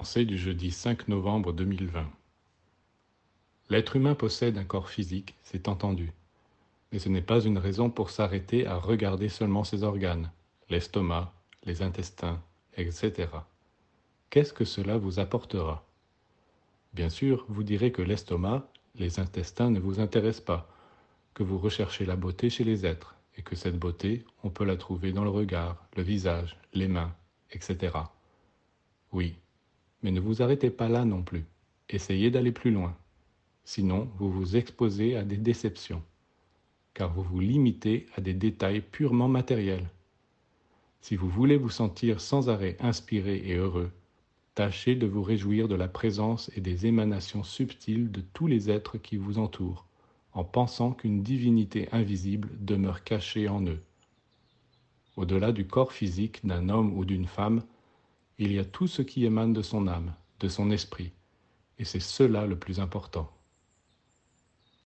Du jeudi 5 novembre 2020. L'être humain possède un corps physique, c'est entendu. Mais ce n'est pas une raison pour s'arrêter à regarder seulement ses organes, l'estomac, les intestins, etc. Qu'est-ce que cela vous apportera? Bien sûr, vous direz que l'estomac, les intestins ne vous intéressent pas, que vous recherchez la beauté chez les êtres, et que cette beauté, on peut la trouver dans le regard, le visage, les mains, etc. Oui, mais ne vous arrêtez pas là non plus. Essayez d'aller plus loin. Sinon, vous vous exposez à des déceptions, car vous vous limitez à des détails purement matériels. Si vous voulez vous sentir sans arrêt inspiré et heureux, tâchez de vous réjouir de la présence et des émanations subtiles de tous les êtres qui vous entourent, en pensant qu'une divinité invisible demeure cachée en eux. Au-delà du corps physique d'un homme ou d'une femme, il y a tout ce qui émane de son âme, de son esprit, et c'est cela le plus important.